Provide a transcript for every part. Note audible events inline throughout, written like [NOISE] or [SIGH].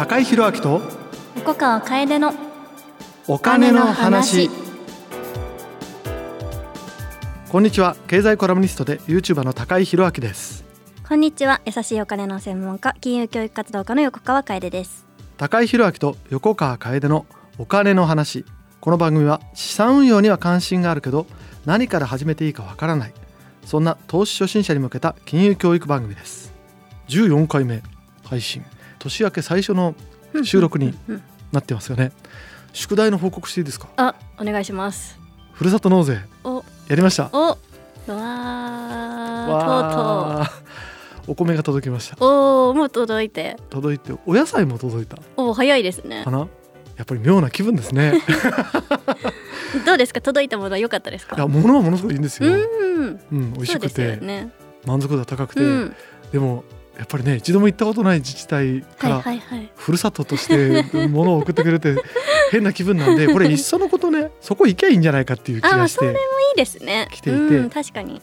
高井宏明と横川楓のお金の話。こんにちは。経済コラムニストで YouTuber の高井宏明です。こんにちは。優しいお金の専門家金融教育活動家の横川楓です。高井宏明と横川楓のお金の話。この番組は資産運用には関心があるけど何から始めていいかわからない。そんな投資初心者に向けた金融教育番組です。14回目配信年明け最初の収録にうんなってますよね。宿題の報告していいですか？あお願いします。ふるさと納税お。やりました。お。わー。わー。お米が届きました。とうとうおーもう届いて。届いてお野菜も届いた。おー早いですね。かな？やっぱり妙な気分ですね。[LAUGHS] どうですか？届いたものは良かったですか？いや物はものすごいいいんですよ、うん。うん、美味しくて、ね。満足度は高くて、うん。でもやっぱりね一度も行ったことない自治体かはいらふるさととして [LAUGHS] 物を送ってくれて変な気分なんで [LAUGHS] これいっそのことねそこ行けばいいんじゃないかっていう気がしてそれいいですね。来ていて。うん、確かに。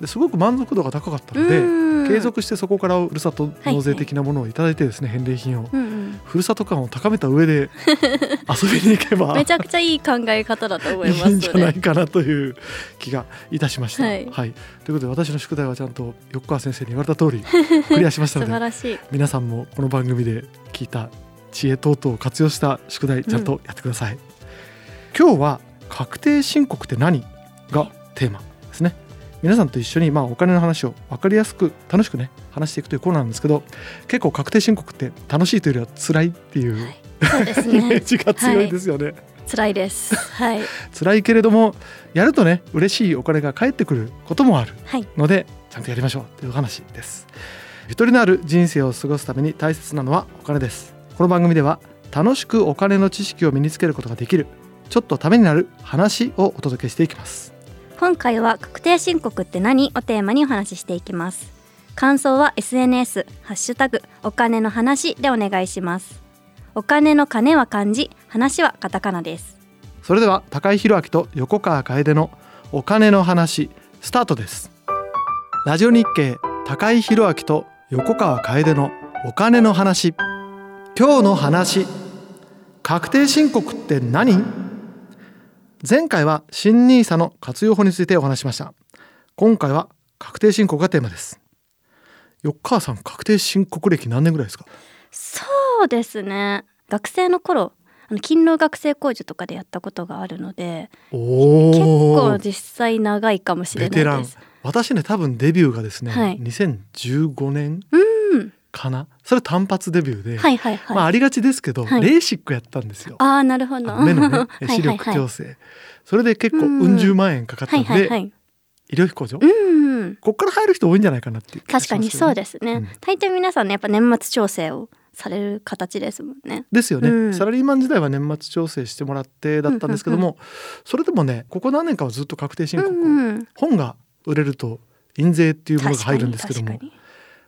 ですごく満足度が高かったので、うん継続してそこからふるさと納税的なものをいただいてですね、返礼品を。うんうん。ふるさと感を高めた上で [LAUGHS] 遊びに行けば [LAUGHS] めちゃくちゃいい考え方だと思います。いいんじゃないかなという気がいたしました。ははい。い、ということで私の宿題はちゃんと横川先生に言われた通り [LAUGHS] クリアしました素ので晴らしい。皆さんもこの番組で聞いた知恵等々を活用した宿題ちゃんとやってください。今日は確定申告って何がテーマですね。皆さんと一緒にまあお金の話を分かりやすく楽しくね話していくというコーナーなんですけど結構確定申告って楽しいというよりは辛いっていう、はいそうですイメーねジが強いですよね。辛いです。はい。辛いけれどもやるとね嬉しいお金が返ってくることもあるはい。のでちゃんとやりましょうというお話です。ゆとりのある人生を過ごすために大切なのはお金です。この番組では楽しくお金の知識を身につけることができるちょっとためになる話をお届けしていきます今回は確定申告って何をテーマにお話ししていきます。感想は SNS ハッシュタグお金の話でお願いします。お金の金は漢字話はカタカナです。それでは高井宏明と横川楓のお金の話スタートです。ラジオ日経高井宏明と横川楓のお金の話。今日の話確定申告って何？前回は新ニーサの活用法についてお話ししました。今回は確定申告がテーマです。横川さん確定申告歴何年ぐらいですか？そうですね。学生の頃あの勤労学生控除とかでやったことがあるのでお結構お実際長いかもしれベテラン。ないです私ね多分デビューがですね、はい。2015年うんかな？それ単発デビューで、はいはいはい、まあありがちですけど、はい。レーシックやったんですよ。ああなるほど。目のねはい視力はい。はい矯正、それで結構うん。うん十万円かかったはんで、いはいはい。医療費控除、うんうん。こっから入る人多いんじゃないかなっていう気が確かにしますけどねそうですね、うん。大抵皆さんねやっぱ年末調整をされる形ですもんね。ですよね、うん。サラリーマン時代は年末調整してもらってだったんですけども、それでもねここ何年かはずっと確定申告を、うん本が売れると印税っていうものが入るんですけども確かに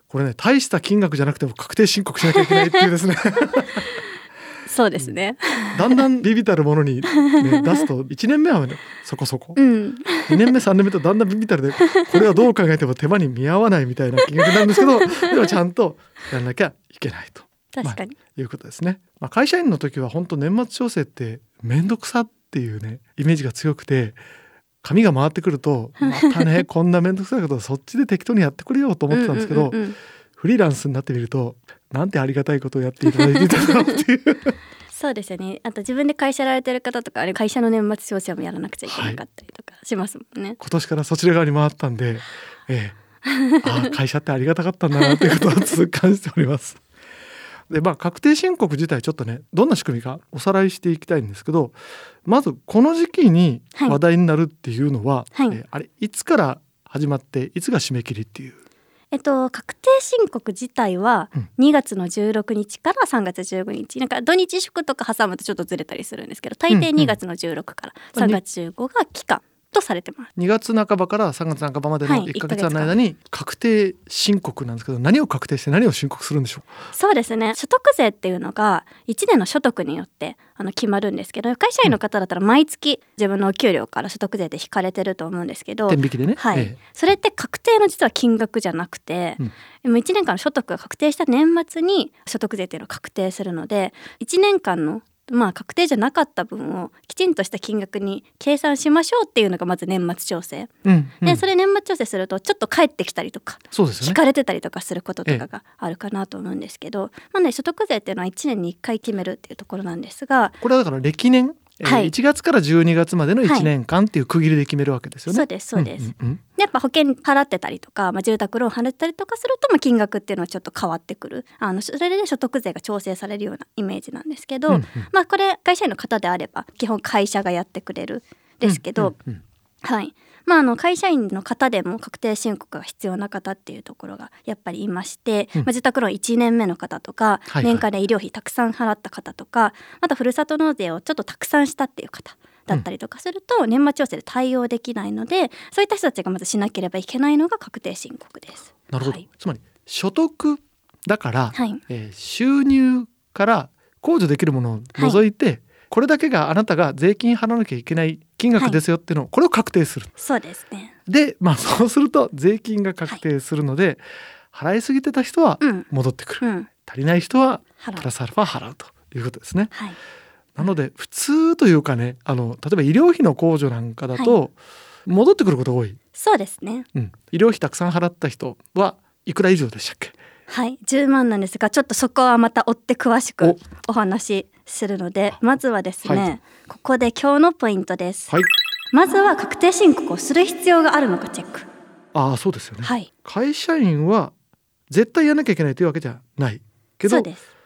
これね大した金額じゃなくても確定申告しなきゃいけないっていうですね。そうですね。だんだんビビたるものに、ね、出すと1年目は、ね、そこそこ。うん。2年目3年目とだんだんビビたるでこれはどう考えても手間に見合わないみたいな金額になるんですけど [LAUGHS] でもちゃんとやらなきゃいけないと。確かに、いうことですね。まあ、会社員の時は本当年末調整って面倒くさっていうねイメージが強くて紙が回ってくるとまたね [LAUGHS] こんな面倒くさいことそっちで適当にやってくれよと思ってたんですけど、うんうんうんうん。フリーランスになってみるとなんてありがたいことをやっていただいていたんだろうっていう。[LAUGHS] そうですよね。あと自分で会社やられてる方とかあれ会社の年末調整もやらなくちゃいけなかったりとかしますもんね、今年からそちら側に回ったんで、ええ、ああ会社ってありがたかったんだなということを痛感しております。でまあ確定申告自体ちょっとねどんな仕組みかおさらいしていきたいんですけどまずこの時期にはい。話題になるっていうのは、はい。えあれいつから始まっていつが締め切りっていう？えっと確定申告自体はうん。2月の16日から3月15日。なんか土日祝とか挟むとちょっとずれたりするんですけど大抵うんうん。2月の16から3月15が期間とされてます。2月半ばから3月半ばまでのはい1ヶ月の間に確定申告なんですけど何を確定して何を申告するんでしょそうですね。所得税っていうのが1年の所得によってあの決まるんですけど会社員の方だったら毎月自分のお給料から所得税で引かれてると思うんですけどう天引きでね。はい、えそれって確定の実は金額じゃなくて、うん。でも1年間の所得が確定した年末に所得税っていうのを確定するので1年間のまあ確定じゃなかった分をきちんとした金額に計算しましょうっていうのがまず年末調整、えうんうん。でそれ年末調整するとちょっと返ってきたりとかそうですよね。引かれてたりとかすることとかがあるかなと思うんですけど、まあね所得税っていうのは1年に1回決めるっていうところなんですが、これはだから歴年、えーはい。1月から12月までの1年間っていう区切りで決めるわけですよね。そうですそうです、んうんうん。でやっぱ保険払ってたりとか、まあ、住宅ローン払ったりとかすると、まあ、金額っていうのはちょっと変わってくる。あのそれで所得税が調整されるようなイメージなんですけど、うんうん。まあこれ会社員の方であれば基本会社がやってくれるですけど、うんうん。はいまあ、あの会社員の方でも確定申告が必要な方っていうところがやっぱりいまして、うん。まあ、自宅ローン1年目の方とか、はいはい。年間で医療費たくさん払った方とかまたふるさと納税をちょっとたくさんしたっていう方だったりとかすると、年末調整で対応できないのでそういった人たちがまずしなければいけないのが確定申告です。なるほど、はい。つまり所得だから、はい。えー収入から控除できるものを除いて、これだけがあなたが税金払わなきゃいけない金額ですよっていうのを、これを確定する。そうですね。でまあそうすると税金が確定するので、払いすぎてた人はうん。戻ってくる、うん。足りない人はプラスアルファ払うということですね。はい。なので普通というかねあの例えば医療費の控除なんかだと、戻ってくることが多い、そうですね。うん、医療費たくさん払った人はいくら以上でしたっけ？はい、10万なんですがちょっとそこはまた追って詳しくお。お話しするのでまずはですね、はい。ここで今日のポイントです、はい。まずは確定申告をする必要があるのかチェック。ああそうですよね、はい。会社員は絶対やんなきゃいけないというわけじゃない。けどそうです。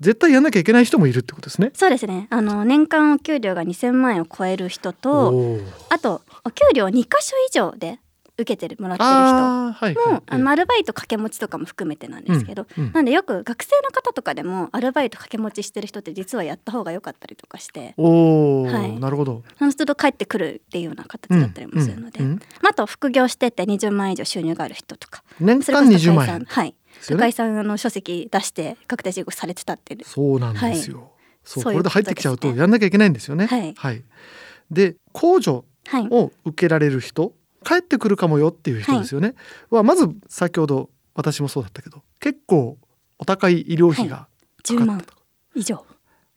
絶対やんなきゃいけない人もいるってことですね。そうですね。あの年間お給料が2000万円を超える人とあとお給料2箇所以上で受けてるもらってる人あーはいはいもあのアルバイト掛け持ちとかも含めてなんですけど、うんうん。なんでよく学生の方とかでもアルバイト掛け持ちしてる人って実はやった方が良かったりとかしておお、はい。なるほど。その都度帰ってくるっていうような形だったりもするので、うんうんあ、あと副業してて20万円以上収入がある人とか年間それこそ20万円。はい。高井さんあの書籍出して確定申告されてたっていう。そうなんですよ。そうそういうこれで入ってきちゃうとやんなきゃいけないんですよね。はい。で控除はい。を受けられる人帰ってくるかもよっていう人ですよね。はまず先ほど私もそうだったけど結構お高い医療費がかか10万ったとか、以上。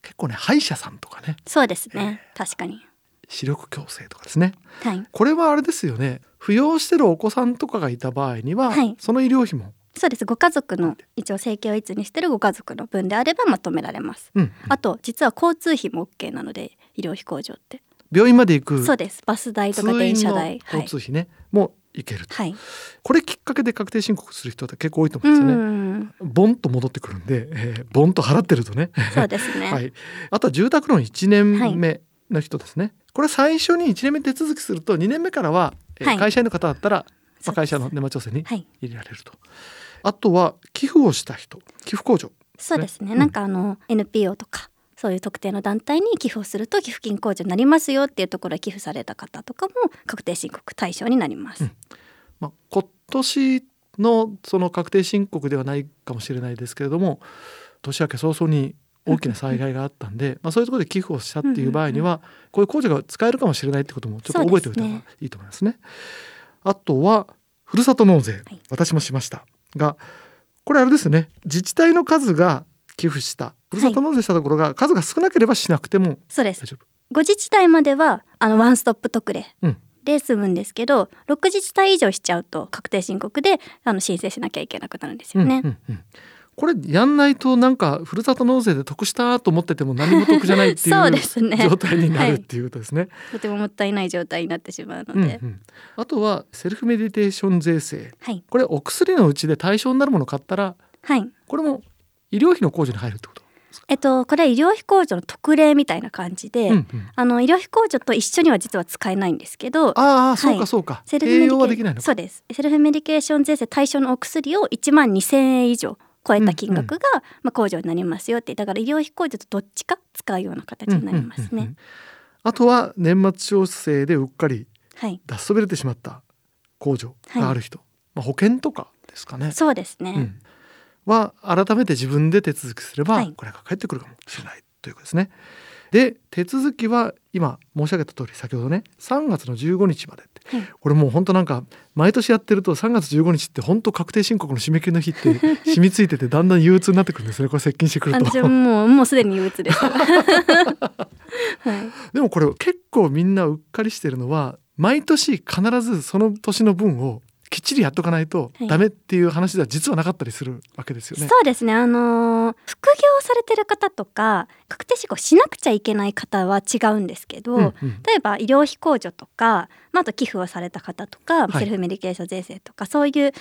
結構ね歯医者さんとかね。そうですね。確かに。視力矯正とかですね。はい。これはあれですよね。扶養してるお子さんとかがいた場合には、はい。その医療費も、そうです。ご家族の一応生計をいつにしてるご家族の分であればまとめられます。うんあと実は交通費も OK なので医療費控除って病院まで行くそうです。バス代と通か電車代。はい。交通費ね、も行けると。はい。これきっかけで確定申告する人って結構多いと思ううんですよね。ん。ボンと戻ってくるんで、えーボンと払ってるとね。そうですね、[LAUGHS] はい。あとは住宅ローン1年目の人ですね。これ最初に1年目手続きすると2年目からは、えーはい。会社員の方だったら、まあ、会社の年末調整にはい。入れられると。あとは寄付をした人、寄付控除。そうですね、うん。なんかあの NPO とかそういう特定の団体に寄付をすると寄付金控除になりますよっていうところへ寄付された方とかも確定申告対象になります。うん。まあ、今年のその確定申告ではないかもしれないですけれども年明け早々に大きな災害があったんで、まあ、そういうところで寄付をしたっていう場合には、こういう控除が使えるかもしれないってこともちょっと覚えておいた方がいいと思いますね。あとはふるさと納税、い。私もしましたがこれあれですね。自治体の数が寄付したふるさと納税したところが数が少なければしなくてもそうです。大丈夫。ご自治体まではあのワンストップ特例うん。で済むんですけど6自治体以上しちゃうと確定申告であの申請しなきゃいけなくなるんですよね。うんうんうん。これやんないとなんかふるさと納税で得したと思ってても何も得じゃないってい [LAUGHS] そううですね。状態になるっていうことですね。とてももったいない状態になってしまうので、うんうん。あとはセルフメディケーション税制。はい。これお薬のうちで対象になるものを買ったらはい。これも医療費の控除に入るってこと？えっとこれは医療費控除の特例みたいな感じで、うんうん。あの医療費控除と一緒には実は使えないんですけどああそうはい。かそうか、セルフメディケそうです。セルフメディケーション税制対象のお薬を1万2,000円以上超えた金額が、まあ、控除になりますよって。だから医療費控除とどっちか使うような形になりますね。うんうんうんうん。あとは年末調整でうっかりはい。脱そびれてしまった控除がある人、まあ、保険とかですかね。そうですね、うん、は改めて自分で手続きすれば、はい。これが返ってくるかもしれないということですね。で手続きは今申し上げた通り先ほどね3月の15日までってはい。これもう本当なんか毎年やってると3月15日って本当確定申告の締め切りの日って [LAUGHS] 染みついててだんだん憂鬱になってくるんですね。これ接近してくると。もうもうすでに憂鬱です。[LAUGHS] はい、でもこれ結構みんなうっかりしてるのは毎年必ずその年の分をきっちりやっとかないとはい。ダメっていう話では実はなかったりするわけですよね。そうですね。あのー副業されてる方とか確定申告しなくちゃいけない方は違うんですけど、うんうん。例えば医療費控除とか、まあ、あと寄付をされた方とか、はい。セルフメディケーション税制とかそういう払い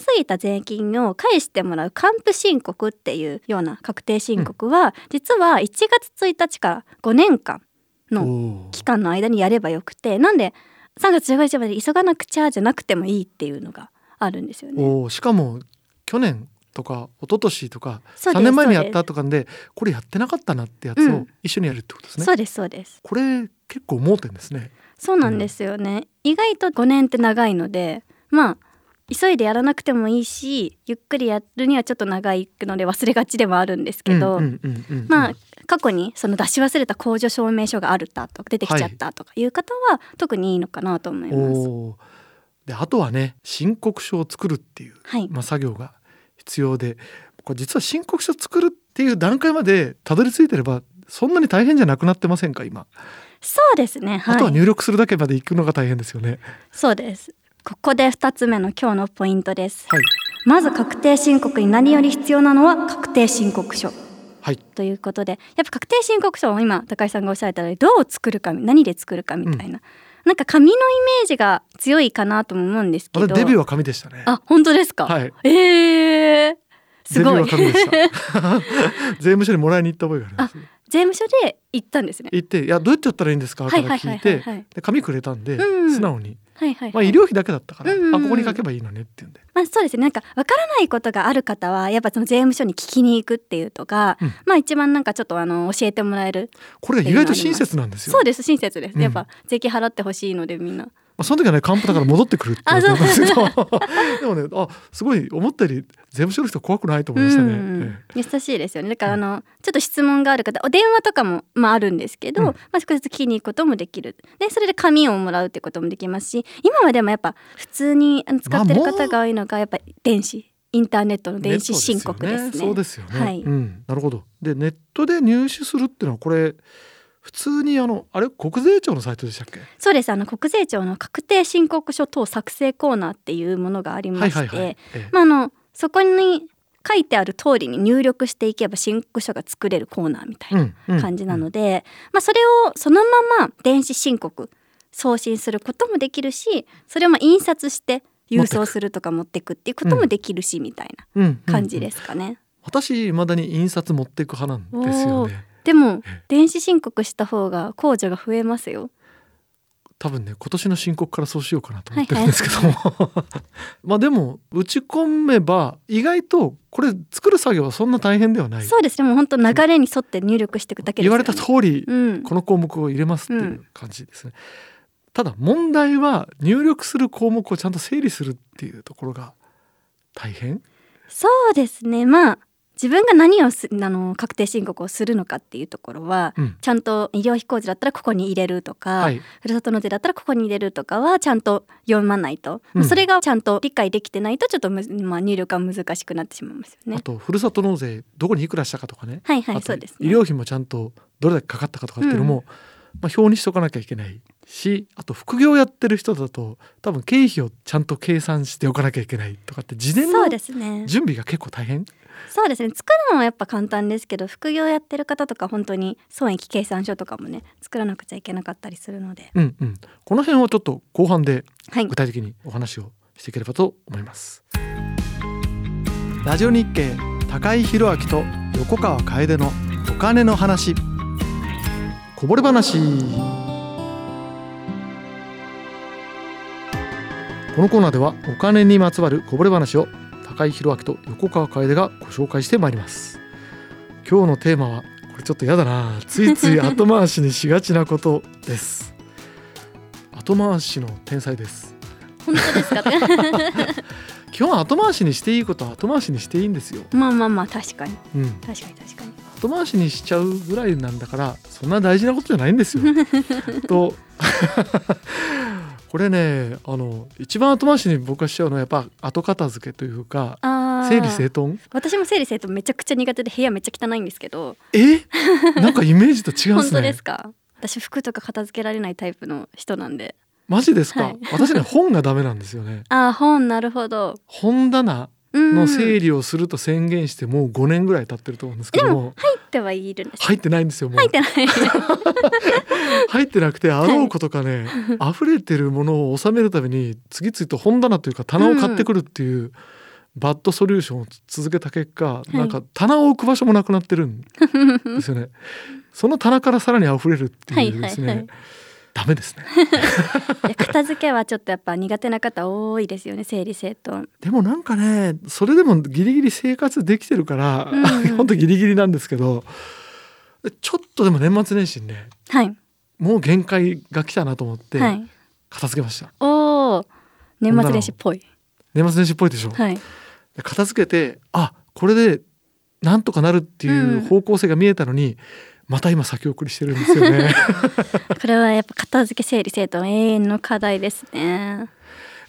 すぎた税金を返してもらう還付申告っていうような確定申告は、実は1月1日から5年間の期間の間にやればよくてなんで3月15日まで急がなくちゃじゃなくてもいいっていうのがあるんですよね。おーしかも去年とか一昨年とかそうです3年前にやったとかでこれやってなかったなってやつをうん一緒にやるってことですね。そうですそうですこれ結構盲点ですね。そうなんですよね、意外と5年って長いのでまあ急いでやらなくてもいいしゆっくりやるにはちょっと長いので忘れがちではあるんですけど、うんうんうんうんうんまあ過去にその出し忘れた控除証明書があるだとか出てきちゃったとかいう方は特にいいのかなと思います。おー。であとはね申告書を作るっていう、はい、まあ、作業が必要でこれ実は申告書作るっていう段階までたどり着いてればそんなに大変じゃなくなってませんか今、そうですね、はい、あとは入力するだけまで行くのが大変ですよね。そうです。ここで2つ目の今日のポイントです。はい、まず確定申告に何より必要なのは確定申告書。はい、ということでやっぱ確定申告書を今高井さんがおっしゃられたようにどう作るか何で作るかみたいな、なんか紙のイメージが強いかなとも思うんですけど。私デビューは紙でしたね。あ本当ですか、はい、えー、すごい。[LAUGHS] [LAUGHS] 税務署にもらいに行った覚えがあります。税務署で行ったんですね。行っていやどうやってやったらいいんですか？かはいはいはいら聞いて紙くれたんで、うん。素直に、はいはい、まあ、はい医療費だけだったから、うんうんうん。あここに書けばいいのねって言うんで、まあそうですね。なんかわからないことがある方はやっぱその税務署に聞きに行くっていうとか、うん。まあ一番なんかちょっとあの教えてもらえるこれが意外と親切なんですよ。そうです親切です、うんやっぱ税金払ってほしいのでみんな。まあ、その時はね還付だから戻ってくるって言われたんですけどでもねあすごい思ったより税務署の人怖くないと思いましたね。うん。え優しいですよね。だからあの、ちょっと質問がある方お電話とかも、まあ、あるんですけど、うん。まあ、少しずつ聞きに行くこともできる。でそれで紙をもらうってこともできますし今はでもやっぱ普通に使ってる方が多いのがやっぱ電子インターネットのえ電子申告ですね。そうですよね。はい。うん、なるほど。でネットで入手するっていうのはこれ普通にあのあれ国税庁のサイトでしたっけ？そうですあの国税庁の確定申告書等作成コーナーっていうものがありまして、はいはいはい。ええまあ、あのそこに書いてある通りに入力していけば申告書が作れるコーナーみたいなうんうん感じなので、まあ、それをそのまま電子申告送信することもできるしそれをまあ印刷して郵送するとか持ってくっていうこともできるし、みたいなうんうん感じですかね。私未だに印刷持っていく派なんですよね。でもええ電子申告した方が控除が増えますよ。多分ね今年の申告からそうしようかなと思ってるんですけども、[LAUGHS] まあでも打ち込めば意外とこれ作る作業はそんな大変ではない。そうですねもう本当流れに沿って入力していくだけですよ、ね。言われた通りうん、この項目を入れますっていう感じですね。ただ問題は入力する項目をちゃんと整理するっていうところが大変？そうですねまあ自分が何をすあの確定申告をするのかっていうところは、うんちゃんと医療費控除だったらここに入れるとか、はい。ふるさと納税だったらここに入れるとかはちゃんと読まないと、うんそれがちゃんと理解できてないとちょっとむ、まあ、入力が難しくなってしまいますよねあ。とふるさと納税どこにいくらしたかとかね。はいはいそうですね。医療費もちゃんとどれだけかかったかとかっていうのも、まあ、表にしとかなきゃいけないしあと副業やってる人だと多分経費をちゃんと計算しておかなきゃいけないとかって事前の。準備が結構大変そうですね。作るのはやっぱ簡単ですけど、副業やってる方とか本当に損益計算書とかもね作らなくちゃいけなかったりするので、うんうんこの辺はちょっと後半ではい具。体的にお話をしていければと思いますラジオ日経高井宏明と横川楓のお金の話こぼれ話。このコーナーではお金にまつわるこぼれ話を高井宏明と横川楓がご紹介してまいります。今日のテーマはこれちょっとやだな。ついつい [LAUGHS] 後回しにしがちなことです。後回しの天才です。本当ですか？[LAUGHS] 基本後回しにしていいことは後回しにしていいんですよ、まあまあまあ確かに。うん、確かに確かに後回しにしちゃうぐらいなんだからそんな大事なことじゃないんですよ。[LAUGHS] と [LAUGHS] これねあの一番後回しに僕がしちゃうのはやっぱ後片付けというか整理整頓？私も整理整頓めちゃくちゃ苦手で部屋めっちゃ汚いんですけど。え？なんかイメージと違うんですね。本当ですか？私服とか片付けられないタイプの人なんで。マジですか、はい。[LAUGHS] 私ね本がダメなんですよね。あー本なるほど。本棚。うんの整理をすると宣言してもう5年ぐらい経ってると思うんですけど。も入ってはいるんです。入ってないんですよもう。入ってない。[LAUGHS] 入ってなくてあろうことかね、溢れてるものを収めるために次々と本棚というか棚を買ってくるっていう、バッドソリューションを続けた結果、い。なんか棚を置く場所もなくなってるんですよね。[LAUGHS] その棚からさらに溢れるっていうですね、はいはいはいダメですね。[LAUGHS] 片付けはちょっとやっぱ苦手な方多いですよね整理整頓。でもなんかねそれでもギリギリ生活できてるから、うん。うん本当ギリギリなんですけどちょっとでも年末年始にねはい。もう限界が来たなと思ってはい。片付けました、おお年末年始っぽい。年末年始っぽいでしょ、はい。で片付けてあこれでなんとかなるっていう方向性が見えたのに、また今先送りしてるんですよね。[LAUGHS] これはやっぱ片付け整理整頓永遠の課題ですね。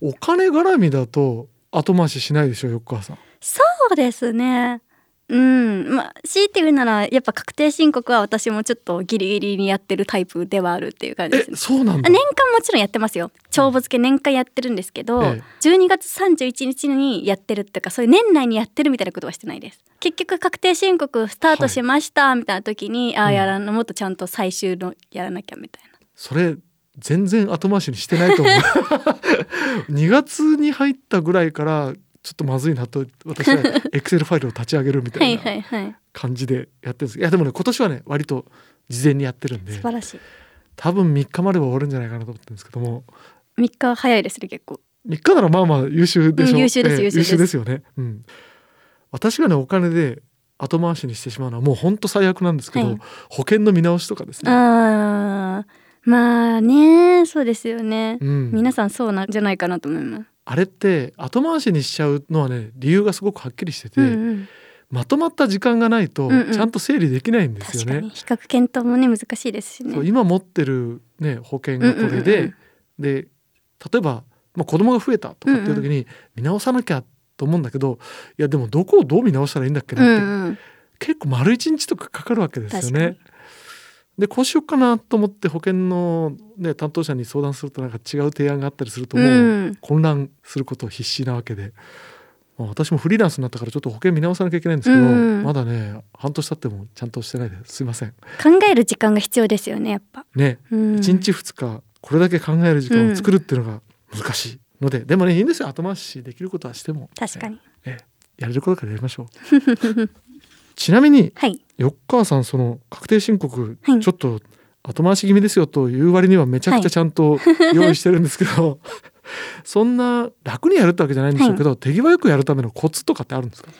お金絡みだと後回ししないでしょ横川さん。そうですねうん。まあ強いて言うならやっぱ確定申告は私もちょっとギリギリにやってるタイプではあるっていう感じでえすね。そうなん年間もちろんやってますよ。帳簿付け年間やってるんですけど、え12月31日にやってるっていうかそういう年内にやってるみたいなことはしてないです。結局確定申告スタートしましたみたいな時に、ああうんやらなもっとちゃんと最終のやらなきゃみたいな。それ全然後回しにしてないと思う。[LAUGHS] 2月に入ったぐらいからちょっとまずいなと私はエクセルファイルを立ち上げるみたはいいな感じでやってるんです。いやでもね今年はね割と事前にやってるんで素晴らしい。多分3日までは終わるんじゃないかなと思ってるんですけども。3日早いですね結構。3日ならまあまあ優秀でしょ、う。ん優秀ですええ優秀です。よね、うん、私がねお金で後回しにしてしまうのはもう本当最悪なんですけど、はい。保険の見直しとかですね、あー。まあねそうですよね、うん、皆さんそうなんじゃないかなと思います、あれって後回しにしちゃうのはね理由がすごくはっきりしてて、うんうん、まとまった時間がないとうんうん。ちゃんと整理できないんですよね。確かに。比較検討もね難しいですしね。今持ってる、ね、保険がこれで、うんうん。で例えば、まあ、子供が増えたとかっていう時に見直さなきゃと思うんだけどいやでもどこをどう見直したらいいんだっけうなって、んうん。結構丸一日とかかかるわけですよ確かね。でこうしようかなと思って保険の、ね、担当者に相談するとなんか違う提案があったりするともう。うん。混乱すること必死なわけで、まあ私もフリーランスになったからちょっと保険見直さなきゃいけないんですけど、うん。まだね半年経ってもちゃんとしてないです。いません。考える時間が必要ですよねやっぱ、ね。うん、1日2日これだけ考える時間を作るっていうのが難しいので、でもねいいんですよ。後回しできることはしても。確かに、ええ。やれることからやりましょう [LAUGHS] ちなみにはい。よっかーさんその確定申告、はい。ちょっと後回し気味ですよという割にはめちゃくちゃちゃんと [LAUGHS] 用意してるんですけど、[LAUGHS] そんな楽にやるってわけじゃないんでしょうけど、手際よくやるためのコツとかってあるんですか？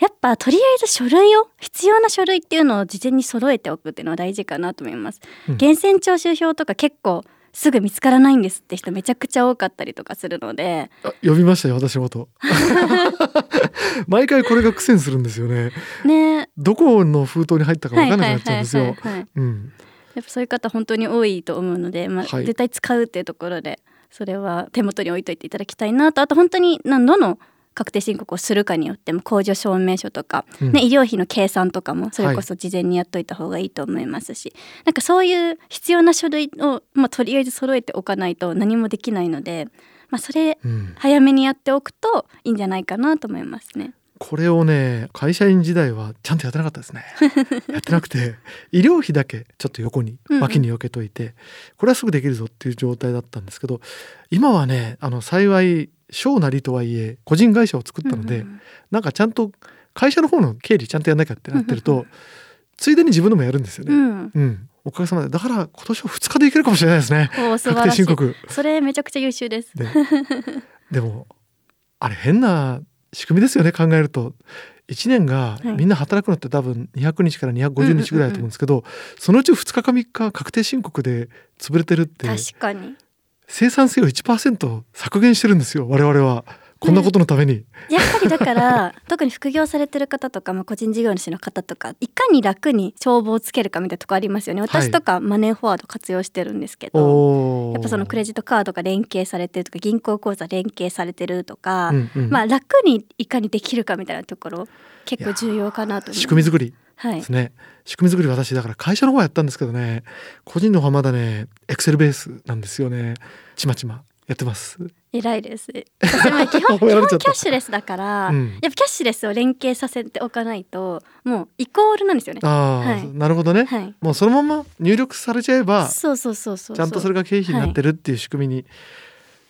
やっぱとりあえず書類を必要な書類っていうのを事前に揃えておくっていうのは大事かなと思います、うん。源泉徴収票とか結構すぐ見つからないんですって人めちゃくちゃ多かったりとかするので。あ呼びましたよ私のこと。[LAUGHS] 毎回これが苦戦するんですよね。ね。どこの封筒に入ったか分かんなくなっちゃうんですよ。やっぱそういう方本当に多いと思うので、まあはい。絶対使うっていうところでそれは手元に置いといていただきたいなと。あと本当に何度の確定申告をするかによっても控除証明書とか、うん。ね、医療費の計算とかもそれこそ事前にやっといた方がいいと思いますし、なんかそういう必要な書類を、まあ、とりあえず揃えておかないと何もできないので、まあ、それうん、早めにやっておくといいんじゃないかなと思いますね。これをね会社員時代はちゃんとやってなかったですね。[LAUGHS] やってなくて医療費だけちょっと横にうんうん。脇に避けといて、これはすぐできるぞっていう状態だったんですけど今はねあの幸い小なりとはいえ個人会社を作ったので、うんなんかちゃんと会社の方の経理ちゃんとやんなきゃってなってるうんとついでに自分でもやるんですよね。うん、うん、おかげさまで。だから今年は2日でいけるかもしれないですね。確定申告。それめちゃくちゃ優秀です。ででもあれ変な仕組みですよね考えると。1年がはい。みんな働くのって多分200日から250日ぐらいだと思うんですけど、そのうち2日か3日確定申告で潰れてるって。確かに生産性を1%削減してるんですよ我々は。こんなことのために、やっぱりだから [LAUGHS] 特に副業されてる方とか、まあ、個人事業主の方とかいかに楽に帳簿をつけるかみたいなとこありますよね。私とかマネーフォワード活用してるんですけど、おー。やっぱそのクレジットカードが連携されてるとか銀行口座連携されてるとか、うんうん。まあ楽にいかにできるかみたいなところ結構重要かなと思います。仕組み作り。はいですね。仕組み作り私だから会社の方やったんですけどね。個人の方はまだねエクセルベースなんですよね。ちまちまやってます。偉いです。基本 [LAUGHS] 基本キャッシュレスだから、うん。やっぱキャッシュレスを連携させておかないともうイコールなんですよね。ああ、はい。なるほどね、はい。もうそのまま入力されちゃえばそうそうそうそう。ちゃんとそれが経費になってるっていう仕組みに、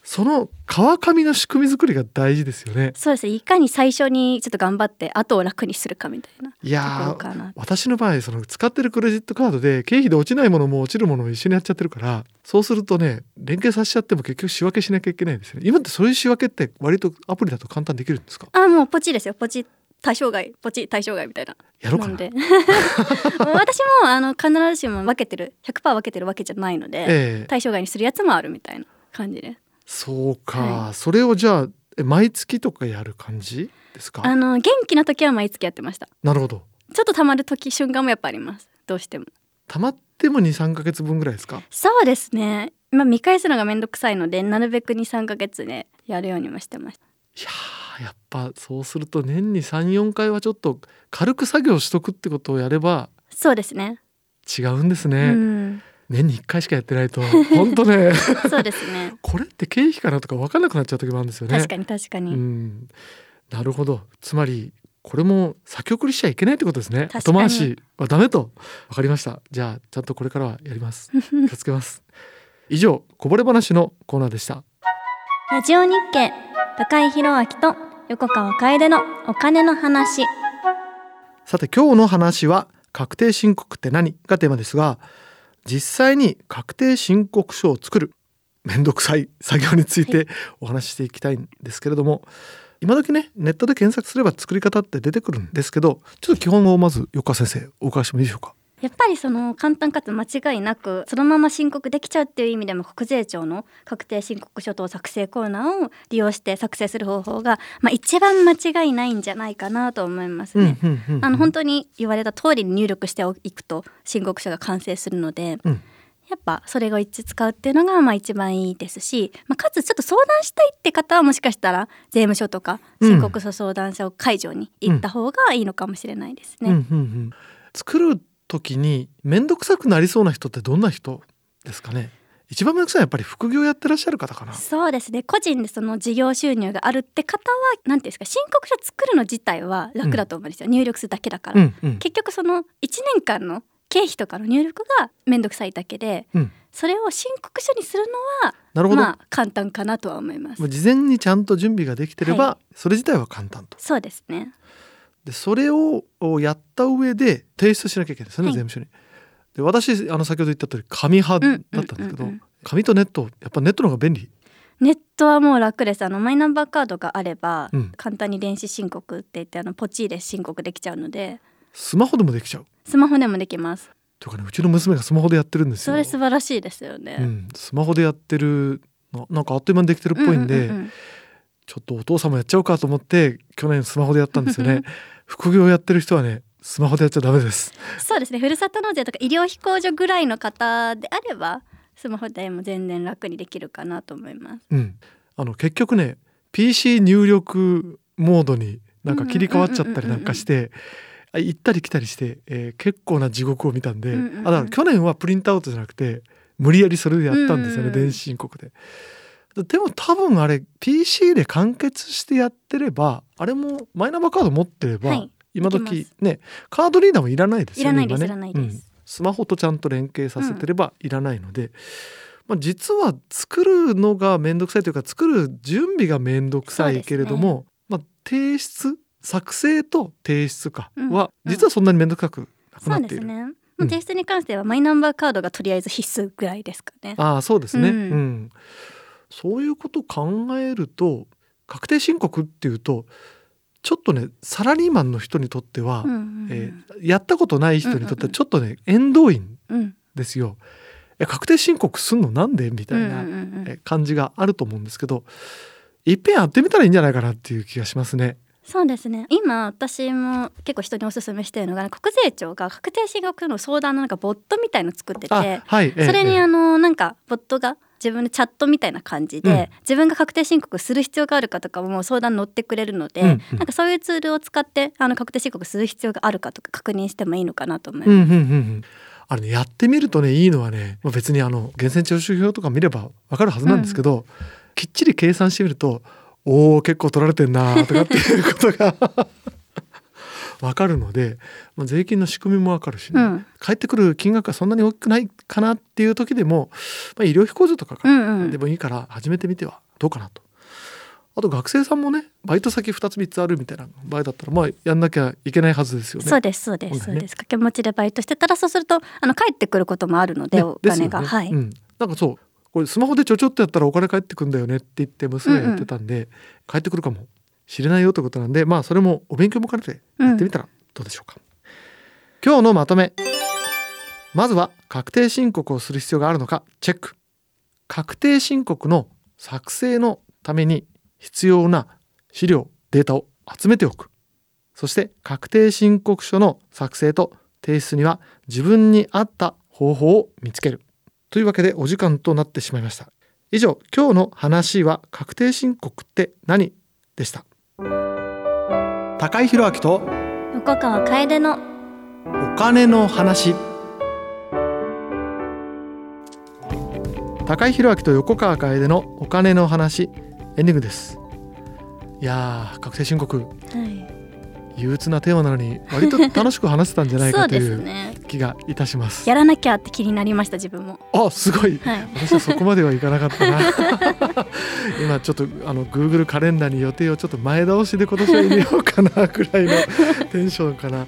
その川上の仕組み作りが大事ですよね。そうです。ねいかに最初にちょっと頑張って後を楽にするかみたいないや私の場合その使ってるクレジットカードで経費で落ちないものも落ちるものも一緒にやっちゃってるからそうするとね連携させちゃっても結局仕分けしなきゃいけないんですよね。今ってそういう仕分けって割とアプリだと簡単にできるんですか？あもうポチですよ。ポチ対象外。ポチ対象外みたいなやろうかな。[LAUGHS] 私もあの必ずしも分けてる100%分けてるわけじゃないので、ええ。対象外にするやつもあるみたいな感じでそうか、はそれをじゃあえ毎月とかやる感じですか？あの元気な時は毎月やってました。なるほど。ちょっと溜まる時瞬間もやっぱあります。どうしても。溜まっても23ヶ月分ぐらいですか？そうですね。まあ見返すのがめんどくさいのでなるべく23ヶ月でやるようにもしてました。いやーやっぱそうすると年に34回はちょっと軽く作業しとくってことをやればそうですね。違うんですうね、ん年に1回しかやってないと [LAUGHS] 本当ね。そうですね。[LAUGHS] これって経費かなとか分かんなくなっちゃう時もあるんですよね。確かに確かに、うん。なるほど。つまりこれも先送りしちゃいけないってことですね。後回しはダメと。分かりました。じゃあちゃんとこれからはやります。[LAUGHS] 気をつけます。以上こぼれ話のコーナーでした。ラジオ日経高井宏明と横川楓のお金の話。さて今日の話は確定申告って何がテーマですが実際に確定申告書を作る。めんどくさい [LAUGHS] 作業についてお話ししていきたいんですけれども、今時ねネットで検索すれば作り方って出てくるんですけどちょっと基本をまず横川先生お伺いしてもいいでしょうか？やっぱりその簡単かつ間違いなくそのまま申告できちゃうっていう意味でも国税庁の確定申告書等作成コーナーを利用して作成する方法が、まあ、一番間違いないんじゃないかなと思いますね。あの本当に言われた通りに入力していくと申告書が完成するので、うんやっぱそれを一致使うっていうのがまあ一番いいですし、まあ、かつちょっと相談したいって方はもしかしたら税務署とかうん申告書相談所会場に行った方がいいのかもしれないですね。うんうんうん作る時に面倒くさくなりそうな人ってどんな人ですかね？一番面倒くさいやっぱり副業やってらっしゃる方かな。そうですね。個人でその事業収入があるって方は何ていうんですか申告書作るの自体は楽だと思うんですよ、入力するだけだから、うんうん。結局その1年間の経費とかの入力が面倒くさいだけでうん。それを申告書にするのなるほど、はまあ簡単かなとは思います。事前にちゃんと準備ができてれば、はそれ自体は簡単と。そうですねでそれをやった上で提出しなきゃいけない。ですよね、はい税務署に。で私あの先ほど言った通り紙派だったんですけど、紙とネットやっぱネットの方が便利？ネットはもう楽です。あのマイナンバーカードがあれば、うん。簡単に電子申告って言ってあのポチで申告できちゃうので。スマホでもできちゃう？スマホでもできます。というかねうちの娘がスマホでやってるんですよ。それ素晴らしいですよね、うん、スマホでやってるのなんかあっという間にできてるっぽいんで、ちょっとお父さんもやっちゃおうかと思って去年スマホでやったんですよね。[LAUGHS] 副業やってる人はねスマホでやっちゃダメです。そうですね。ふるさと納税とか医療費控除ぐらいの方であればスマホでも全然楽にできるかなと思います。うん。あの結局ね PC 入力モードになんか切り替わっちゃったりなんかしてあ行ったり来たりして、えー結構な地獄を見たんで、うんうんうんあだから去年はプリントアウトじゃなくて無理やりそれでやったんですよね、うんうんうん。電子申告で。でも多分あれ PC で完結してやってればあれもマイナンバーカード持ってれば、はい今時ねカードリーダーもいらないですよねいらないです今ね。いらないです。うん。スマホとちゃんと連携させてればいらないので、まあ、実は作るのが面倒くさいというか作る準備が面倒くさいけれども、まあ、提出作成と提出かうん。はうん。実はそんなに面倒くさくなくそうなっている。ですね、うん。提出に関してはマイナンバーカードがとりあえず必須ぐらいですかね。ああそうですね、ううんんそういうことを考えると確定申告っていうとちょっとねサラリーマンの人にとっては、うんうんうん。えーやったことない人にとってうんうんうん。はちょっとね、縁遠いんうん。ですよ。え確定申告すんのなんで？みたいなうんうんうんえ感じがあると思うんですけどいっぺんやってみたらいいんじゃないかなっていう気がしますね。そうですね。今私も結構人におすすめしてるのが国税庁が確定申告の相談のなんかボットみたいの作っててあはい、ええそれにええ。あのなんかボットが自分でチャットみたいな感じで、うん。自分が確定申告する必要があるかとかも相談乗ってくれるので、うん。うんなんかそういうツールを使ってあの確定申告する必要があるかとか確認してもいいのかなと思います。うんうんうんうん。あれねやってみるとねいいのはねまあ別にあの源泉徴収票とか見ればわかるはずなんですけど、きっちり計算してみるとおお結構取られてんなとかっていうことがわかるので、まあ、税金の仕組みもわかるしね、うん。返ってくる金額がそんなに大きくないかなっていう時でも、まあ、医療費控除とかか。うらんうん。でもいいから始めてみてはどうかなと。あと学生さんもねバイト先2つ3つあるみたいな場合だったらまあやんなきゃいけないはずですよね。そうですそうですそうだね。そうです。掛け持ちでバイトしてたらそうするとあの帰ってくることもあるので、ねお金が、ねはい、うん、なんかそう。これスマホでちょちょっとやったらお金返ってくんだよねって言って娘が言ってたんで、帰ってくるかもしれないよということなんでまあそれもお勉強も兼ねてやってみたらどうでしょうか、今日のまとめ。まずは確定申告をする必要があるのかチェック。確定申告の作成のために必要な資料データを集めておく。そして確定申告書の作成と提出には自分に合った方法を見つける。というわけでお時間となってしまいました。以上今日の話は確定申告って何でした？高井宏明と横川楓のお金の話。高井宏明と横川楓のお金の話。エンディングです。いやー確定申告。はい憂鬱なテーマなのに割と楽しく話せたんじゃないかという [LAUGHS] 気がいたします。やらなきゃって気になりました自分も。あすごい。はい。私はそこまではいかなかったな。[LAUGHS] 今ちょっとあの Google カレンダーに予定をちょっと前倒しで今年は入れようかなぐらいの [LAUGHS] テンションかな。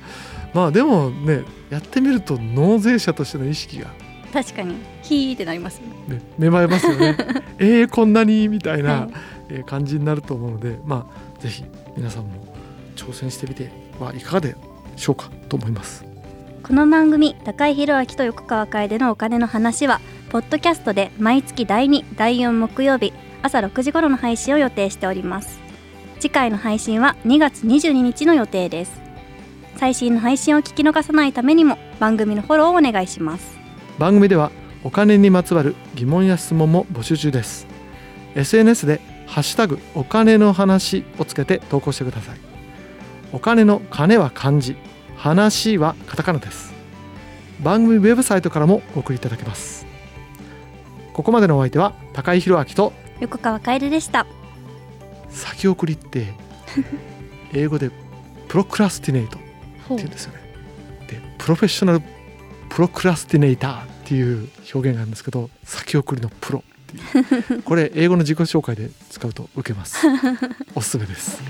まあでもねやってみると納税者としての意識が、確かに。ヒーってなりますね。ね、芽生えますよね。えー、こんなに？みたいな、感じになると思うのでまあぜひ皆さんも挑戦してみてはいかがでしょうかと思います。この番組高井宏明と横川楓のお金の話はポッドキャストで毎月第2第4木曜日朝6時頃の配信を予定しております。次回の配信は2月22日の予定です。最新の配信を聞き逃さないためにも番組のフォローをお願いします。番組ではお金にまつわる疑問や質問も募集中です。SNS でハッシュタグお金の話をつけて投稿してくださいお金の金は漢字。話はカタカナです。番組ウェブサイトからもお送りいただけます。ここまでのお相手は高井宏明と横川楓でした。先送りって [LAUGHS] 英語でプロクラスティネートって言うんですよね。でプロフェッショナルプロクラスティネーターっていう表現があるんですけど先送りのプロ [LAUGHS] これ英語の自己紹介で使うと受けます。おすすめです